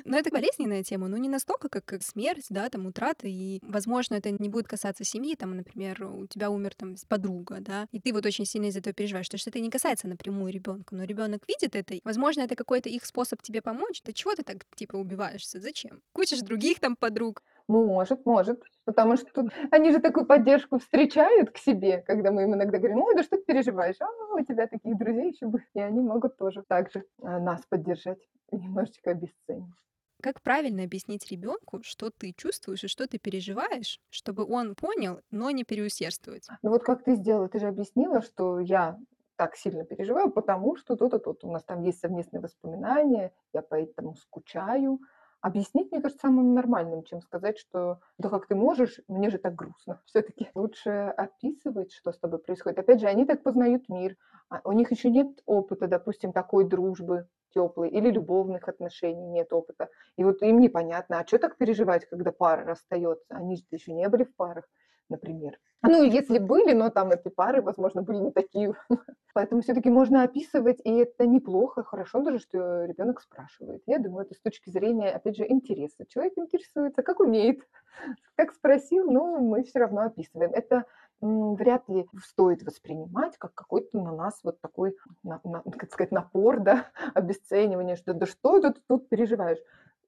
Но это болезненная тема, но не настолько, как, как смерть, да, там, утрата, и, возможно, это не будет касаться семьи, там, например, у тебя умер там подруга, да, и ты вот очень сильно из этого переживаешь, то что это не касается напрямую ребенка, но ребенок видит это, и, возможно, это какой-то их способ тебе помочь, да чего ты так, типа, убиваешься, зачем? Куча других там подруг. Может, может. Потому что они же такую поддержку встречают к себе, когда мы им иногда говорим, ой, да что ты переживаешь, а у тебя таких друзей еще бы. И они могут тоже так же а, нас поддержать, немножечко обесценить. Как правильно объяснить ребенку, что ты чувствуешь и что ты переживаешь, чтобы он понял, но не переусердствовать? Ну вот как ты сделала, ты же объяснила, что я так сильно переживаю, потому что то-то, то-то. У нас там есть совместные воспоминания, я поэтому скучаю, объяснить, мне кажется, самым нормальным, чем сказать, что да как ты можешь, мне же так грустно. [laughs] Все-таки лучше описывать, что с тобой происходит. Опять же, они так познают мир, а у них еще нет опыта, допустим, такой дружбы теплой или любовных отношений нет опыта. И вот им непонятно, а что так переживать, когда пара расстается? Они же еще не были в парах например. Ну, если были, но там эти пары, возможно, были не такие. [laughs] Поэтому все-таки можно описывать, и это неплохо, хорошо даже, что ребенок спрашивает. Я думаю, это с точки зрения, опять же, интереса. Человек интересуется, как умеет. [laughs] Как спросил, но мы все равно описываем. Это вряд ли стоит воспринимать как какой-то на нас вот такой, на, на, как сказать, напор, да, [laughs] обесценивание, что да что ты тут переживаешь.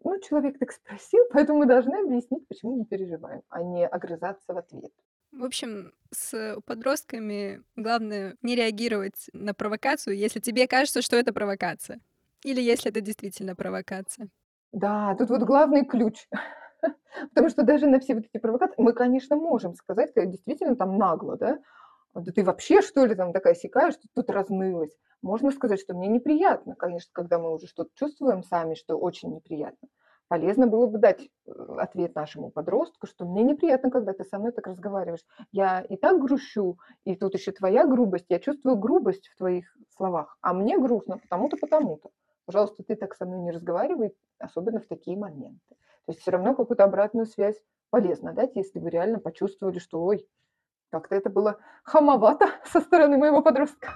Ну, человек так спросил, [laughs] поэтому мы должны объяснить, почему мы переживаем, а не огрызаться в ответ. В общем, с подростками главное не реагировать на провокацию, если тебе кажется, что это провокация. Или если это действительно провокация. Да, тут вот главный ключ. [laughs] Потому что даже на все вот эти провокации мы, конечно, можем сказать, когда действительно там нагло, да, да ты вообще, что ли, там такая сякая, что тут разнылась. Можно сказать, что мне неприятно, конечно, когда мы уже что-то чувствуем сами, что очень неприятно. Полезно было бы дать э, ответ нашему подростку, что мне неприятно, когда ты со мной так разговариваешь. Я и так грущу, и тут еще твоя грубость. Я чувствую грубость в твоих словах, а мне грустно потому-то, потому-то. Пожалуйста, ты так со мной не разговаривай, особенно в такие моменты. То есть все равно какую-то обратную связь полезно дать, если вы реально почувствовали, что ой, как-то это было хамовато [laughs] со стороны моего подростка.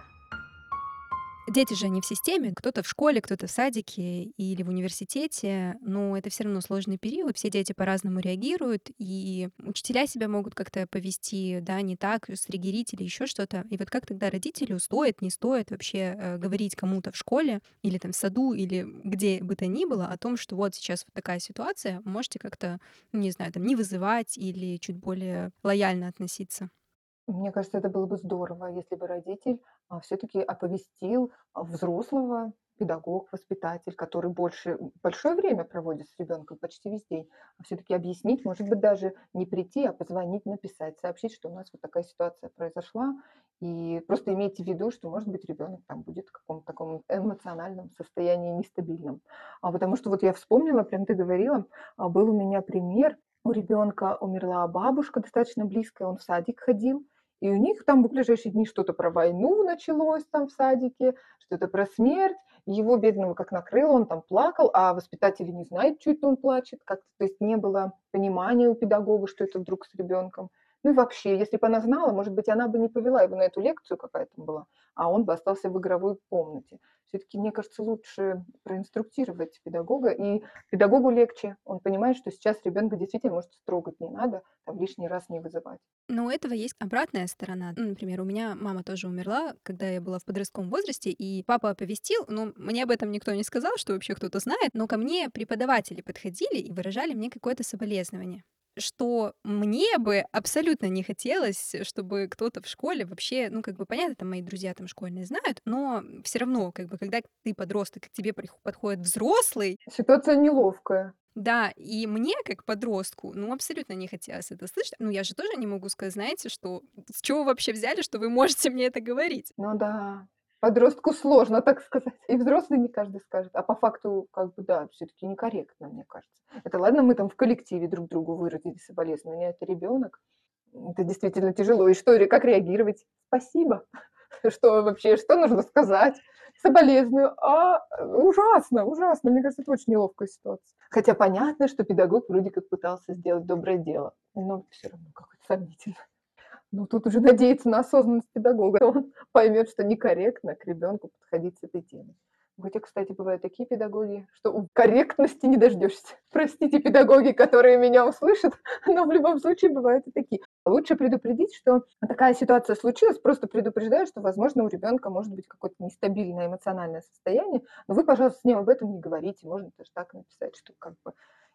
Дети же не в системе, кто-то в школе, кто-то в садике или в университете, но это все равно сложный период, все дети по-разному реагируют, и учителя себя могут как-то повести, да, не так, стригерить или еще что-то. И вот как тогда родителю стоит, не стоит вообще э, говорить кому-то в школе или там в саду или где бы то ни было о том, что вот сейчас вот такая ситуация, можете как-то, не знаю, там не вызывать или чуть более лояльно относиться? Мне кажется, это было бы здорово, если бы родитель а, все-таки оповестил а, взрослого, педагог, воспитатель, который больше, большое время проводит с ребенком, почти весь день, а все-таки объяснить, может быть, даже не прийти, а позвонить, написать, сообщить, что у нас вот такая ситуация произошла, и просто имейте в виду, что, может быть, ребенок там будет в каком-то таком эмоциональном состоянии нестабильном. А потому что вот я вспомнила, прям ты говорила, а, был у меня пример, у ребенка умерла бабушка достаточно близкая, он в садик ходил, и у них там в ближайшие дни что-то про войну началось там в садике, что-то про смерть. Его бедного как накрыло, он там плакал, а воспитатели не знают, что это он плачет. Как то есть не было понимания у педагога, что это вдруг с ребенком. Ну и вообще, если бы она знала, может быть, она бы не повела его на эту лекцию, какая там была, а он бы остался в игровой комнате все-таки, мне кажется, лучше проинструктировать педагога, и педагогу легче. Он понимает, что сейчас ребенка действительно может строгать не надо, там лишний раз не вызывать. Но у этого есть обратная сторона. Ну, например, у меня мама тоже умерла, когда я была в подростковом возрасте, и папа оповестил, но мне об этом никто не сказал, что вообще кто-то знает, но ко мне преподаватели подходили и выражали мне какое-то соболезнование. Что мне бы абсолютно не хотелось, чтобы кто-то в школе вообще, ну, как бы, понятно, там мои друзья там школьные знают, но все равно, как бы, когда ты подросток, к тебе подходит взрослый... Ситуация неловкая. Да, и мне, как подростку, ну, абсолютно не хотелось это слышать. Ну, я же тоже не могу сказать, знаете, что с чего вы вообще взяли, что вы можете мне это говорить? Ну да, Подростку сложно так сказать. И взрослый не каждый скажет. А по факту, как бы, да, все-таки некорректно, мне кажется. Это ладно, мы там в коллективе друг другу выразили соболезнования, это ребенок. Это действительно тяжело. И что, как реагировать? Спасибо. Что вообще, что нужно сказать? Соболезную. А, ужасно, ужасно. Мне кажется, это очень неловкая ситуация. Хотя понятно, что педагог вроде как пытался сделать доброе дело. Но все равно какое-то сомнительно. Ну, тут уже [laughs] надеяться на осознанность педагога. Он поймет, что некорректно к ребенку подходить с этой темой. Хотя, кстати, бывают такие педагоги, что у корректности не дождешься. Простите, педагоги, которые меня услышат, [laughs] но в любом случае бывают и такие. Лучше предупредить, что такая ситуация случилась, просто предупреждаю, что, возможно, у ребенка может быть какое-то нестабильное эмоциональное состояние, но вы, пожалуйста, с ним об этом не говорите. Можно даже так написать, что как бы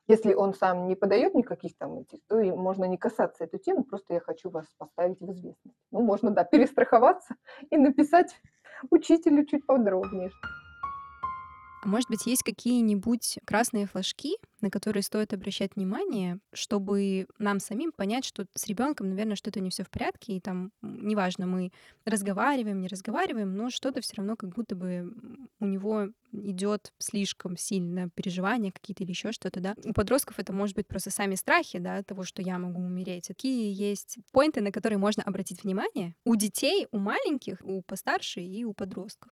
если он сам не подает никаких там этих, то и можно не касаться этой темы, просто я хочу вас поставить в известность. Ну, можно, да, [laughs] перестраховаться и написать учителю чуть подробнее. Может быть, есть какие-нибудь красные флажки, на которые стоит обращать внимание, чтобы нам самим понять, что с ребенком, наверное, что-то не все в порядке, и там, неважно, мы разговариваем, не разговариваем, но что-то все равно как будто бы у него идет слишком сильно переживания какие-то или еще что-то, да. У подростков это может быть просто сами страхи, да, того, что я могу умереть. Какие есть поинты, на которые можно обратить внимание у детей, у маленьких, у постарше и у подростков?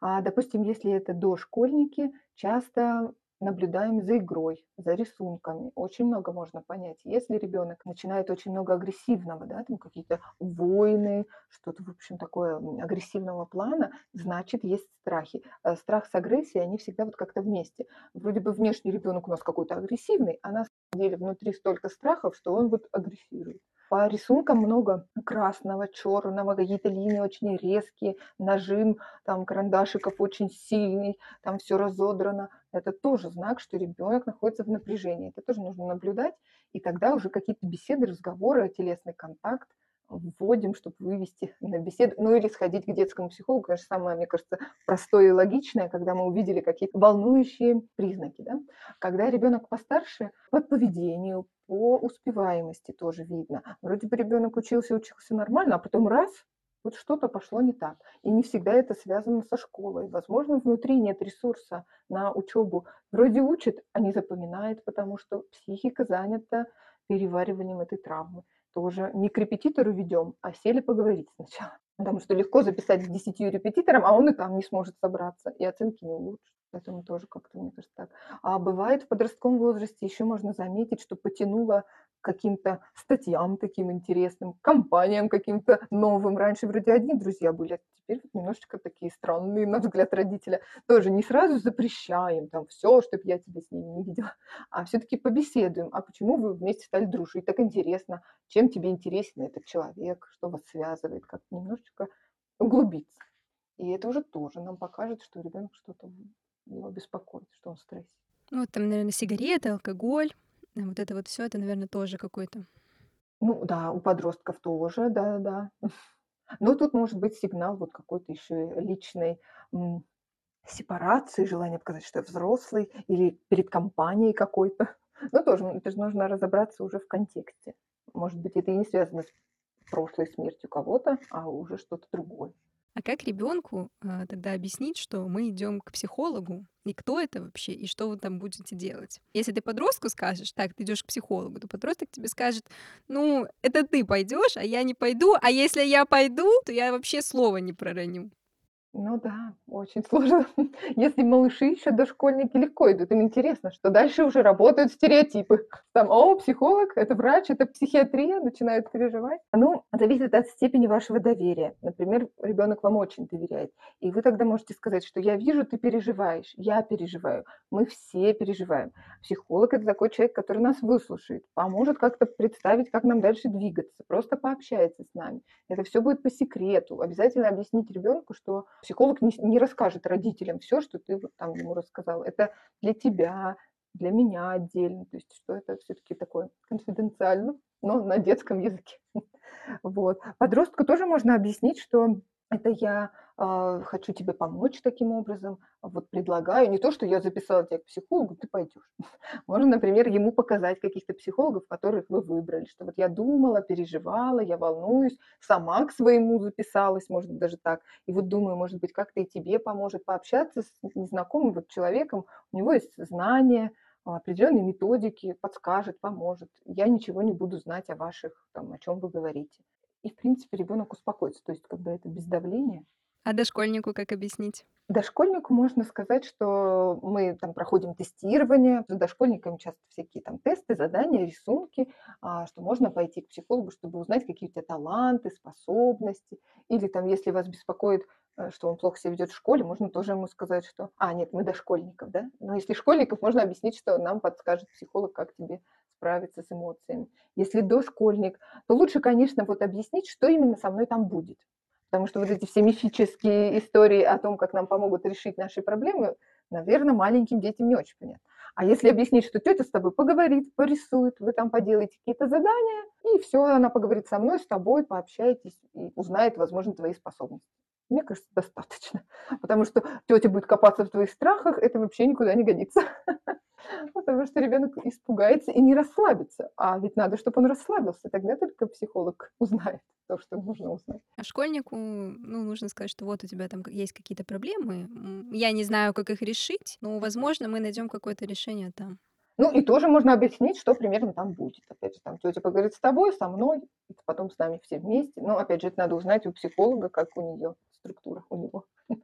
А, допустим, если это дошкольники, часто наблюдаем за игрой, за рисунками. Очень много можно понять. Если ребенок начинает очень много агрессивного, да, там какие-то войны, что-то, в общем, такое агрессивного плана, значит, есть страхи. А страх с агрессией, они всегда вот как-то вместе. Вроде бы внешний ребенок у нас какой-то агрессивный, а на самом деле внутри столько страхов, что он вот агрессирует. По рисункам много красного, черного, какие-то линии очень резкие, нажим там карандашиков очень сильный, там все разодрано. Это тоже знак, что ребенок находится в напряжении. Это тоже нужно наблюдать. И тогда уже какие-то беседы, разговоры, телесный контакт вводим, чтобы вывести [laughs] на беседу, ну или сходить к детскому психологу, конечно, самое, мне кажется, простое и логичное, когда мы увидели какие-то волнующие признаки. Да? Когда ребенок постарше, по поведению, по успеваемости тоже видно. Вроде бы ребенок учился, учился нормально, а потом раз, вот что-то пошло не так. И не всегда это связано со школой. Возможно, внутри нет ресурса на учебу. Вроде учит, а не запоминает, потому что психика занята перевариванием этой травмы. Тоже не к репетитору ведем, а сели поговорить сначала. [laughs] Потому что легко записать к 10 репетиторам, а он и там не сможет собраться, и оценки не улучшит. Поэтому тоже как-то, мне кажется, так. А бывает в подростковом возрасте еще можно заметить, что потянуло каким-то статьям таким интересным, компаниям каким-то новым. Раньше вроде одни друзья были, а теперь немножечко такие странные, на взгляд родителя. Тоже не сразу запрещаем там все, чтобы я тебя с ними не видела, а все-таки побеседуем. А почему вы вместе стали дружить? Так интересно. Чем тебе интересен этот человек? Что вас связывает? Как немножечко углубиться. И это уже тоже нам покажет, что ребенок что-то его беспокоит, что он в стрессе. Ну, вот там, наверное, сигареты, алкоголь, вот это вот все, это, наверное, тоже какой-то. Ну да, у подростков тоже, да-да. [laughs] Но тут может быть сигнал вот какой-то еще личной сепарации, желание показать, что я взрослый, или перед компанией какой-то. [laughs] Ну тоже, это же нужно разобраться уже в контексте. Может быть, это и не связано с прошлой смертью кого-то, а уже что-то другое. А как ребенку э, тогда объяснить, что мы идем к психологу, и кто это вообще, и что вы там будете делать? Если ты подростку скажешь, так, ты идешь к психологу, то подросток тебе скажет, ну, это ты пойдешь, а я не пойду, а если я пойду, то я вообще слова не пророню. Ну да, очень [laughs] сложно. Если малыши еще дошкольники легко идут, им интересно, что дальше уже работают стереотипы. Там, о, психолог, это врач, это психиатрия, начинают переживать. Ну, зависит от степени вашего доверия. Например, ребенок вам очень доверяет. И вы тогда можете сказать, что я вижу, ты переживаешь, я переживаю, мы все переживаем. Психолог – это такой человек, который нас выслушает, поможет как-то представить, как нам дальше двигаться, просто пообщается с нами. Это все будет по секрету. Обязательно объяснить ребенку, что Психолог не, не расскажет родителям все, что ты вот там ему рассказал. Это для тебя, для меня отдельно, то есть что это все-таки такое конфиденциально, но на детском языке. [laughs] Вот. Подростку тоже можно объяснить, что это я э, хочу тебе помочь таким образом, вот предлагаю, не то, что я записала тебя к психологу, ты пойдешь. [laughs] Можно, например, ему показать каких-то психологов, которых вы выбрали, что вот я думала, переживала, я волнуюсь, сама к своему записалась, может быть, даже так, и вот думаю, может быть, как-то и тебе поможет пообщаться с незнакомым вот человеком, у него есть знания, определенные методики, подскажет, поможет. Я ничего не буду знать о ваших, там, о чем вы говорите и, в принципе, ребенок успокоится. То есть, как бы это без давления. А дошкольнику как объяснить? Дошкольнику можно сказать, что мы там проходим тестирование, с дошкольниками часто всякие там тесты, задания, рисунки, а, что можно пойти к психологу, чтобы узнать, какие у тебя таланты, способности. Или там, если вас беспокоит, э, что он плохо себя ведет в школе, можно тоже ему сказать, что, а, нет, мы дошкольников, да? Но если школьников, можно объяснить, что нам подскажет психолог, как тебе справиться с эмоциями. Если дошкольник, то лучше, конечно, вот объяснить, что именно со мной там будет. Потому что вот эти все мифические истории о том, как нам помогут решить наши проблемы, наверное, маленьким детям не очень понятно. А если объяснить, что тетя с тобой поговорит, порисует, вы там поделаете какие-то задания, и все, она поговорит со мной, с тобой, пообщаетесь и узнает, возможно, твои способности. Мне кажется, достаточно. [laughs] Потому что тетя будет копаться в твоих страхах, это вообще никуда не годится. [laughs] Потому что ребенок испугается и не расслабится. А ведь надо, чтобы он расслабился. Тогда только психолог узнает то, что нужно узнать. А школьнику, ну, нужно сказать, что вот у тебя там есть какие-то проблемы. Я не знаю, как их решить, но, возможно, мы найдем какое-то решение там. Ну, и тоже можно объяснить, что примерно там будет. Опять же, там тетя поговорит с тобой, со мной, потом с нами все вместе. Но, опять же, это надо узнать у психолога, как у нее структура, у него [laughs]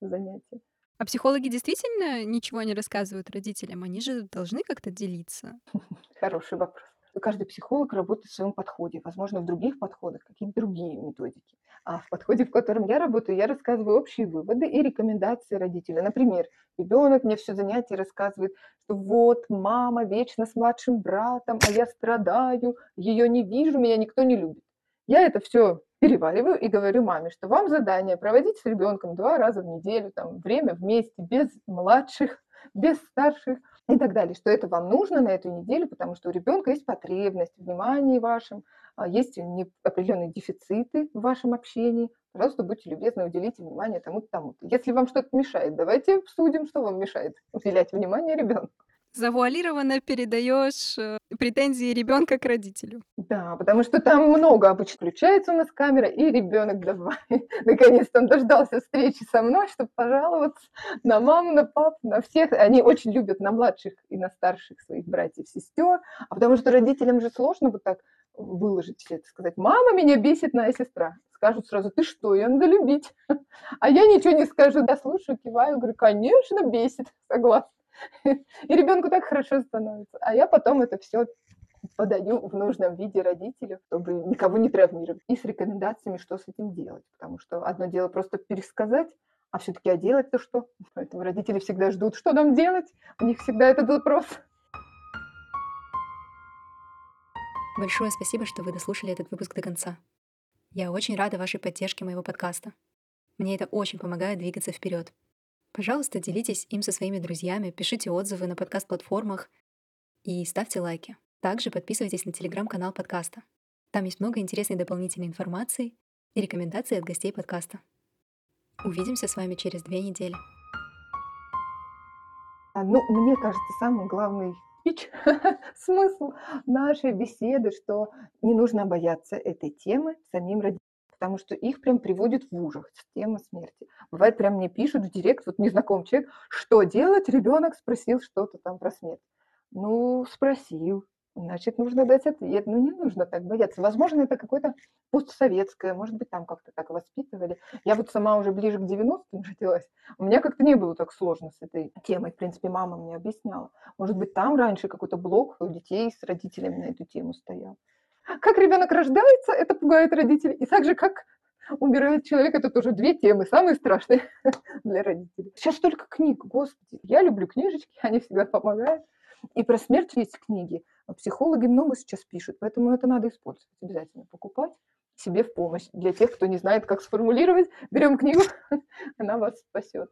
занятия. А психологи действительно ничего не рассказывают родителям? Они же должны как-то делиться. [laughs] Хороший вопрос. Каждый психолог работает в своем подходе. Возможно, в других подходах какие-то другие методики. А в подходе, в котором я работаю, я рассказываю общие выводы и рекомендации родителя. Например, ребенок мне все занятие рассказывает, что вот мама вечно с младшим братом, а я страдаю, ее не вижу, меня никто не любит. Я это все перевариваю и говорю маме, что вам задание проводить с ребенком два раза в неделю, там, время вместе, без младших, [laughs] без старших и так далее, что это вам нужно на эту неделю, потому что у ребенка есть потребность в внимании вашем, а, есть определенные дефициты в вашем общении, пожалуйста, будьте любезны, уделите внимание тому-то, тому-то. Если вам что-то мешает, давайте обсудим, что вам мешает уделять внимание ребенку завуалированно передаешь э, претензии ребенка к родителю. Да, потому что там много обычно включается у нас камера, и ребенок давай. [laughs] Наконец-то он дождался встречи со мной, чтобы пожаловаться на маму, на папу, на всех. Они очень любят на младших и на старших своих братьев, сестер, а потому что родителям же сложно вот так выложить все это, сказать, мама меня бесит, моя сестра. Скажут сразу, ты что, ее надо любить. [laughs] А я ничего не скажу, я слушаю, киваю, говорю, конечно, бесит, [laughs] согласна. [laughs] И ребенку так хорошо становится. А я потом это все подаю в нужном виде родителю, чтобы никого не травмировать. И с рекомендациями, что с этим делать. Потому что одно дело просто пересказать, а все-таки а делать-то что? Поэтому родители всегда ждут, что нам делать. У них всегда этот вопрос. Большое спасибо, что вы дослушали этот выпуск до конца. Я очень рада вашей поддержке моего подкаста. Мне это очень помогает двигаться вперед. Пожалуйста, делитесь им со своими друзьями, пишите отзывы на подкаст-платформах и ставьте лайки. Также подписывайтесь на телеграм-канал подкаста. Там есть много интересной дополнительной информации и рекомендаций от гостей подкаста. Увидимся с вами через две недели. А, ну, мне кажется, самый главный спич, [laughs] смысл нашей беседы, что не нужно бояться этой темы самим родителям потому что их прям приводит в ужас тема смерти. Бывает, прям мне пишут в директ, вот незнакомый человек, что делать, ребенок спросил что-то там про смерть. Ну, спросил, значит, нужно дать ответ. Ну, не нужно так бояться. Возможно, это какое-то постсоветское, может быть, там как-то так воспитывали. Я вот сама уже ближе к 90-м родилась. У меня как-то не было так сложно с этой темой. В принципе, мама мне объясняла. Может быть, там раньше какой-то блок у детей с родителями на эту тему стоял. Как ребенок рождается, это пугает родителей. И также как умирает человек, это тоже две темы, самые страшные [laughs] для родителей. Сейчас столько книг, господи. Я люблю книжечки, они всегда помогают. И про смерть есть книги. Психологи много сейчас пишут, поэтому это надо использовать, обязательно покупать себе в помощь. Для тех, кто не знает, как сформулировать, берем книгу, [laughs] она вас спасет.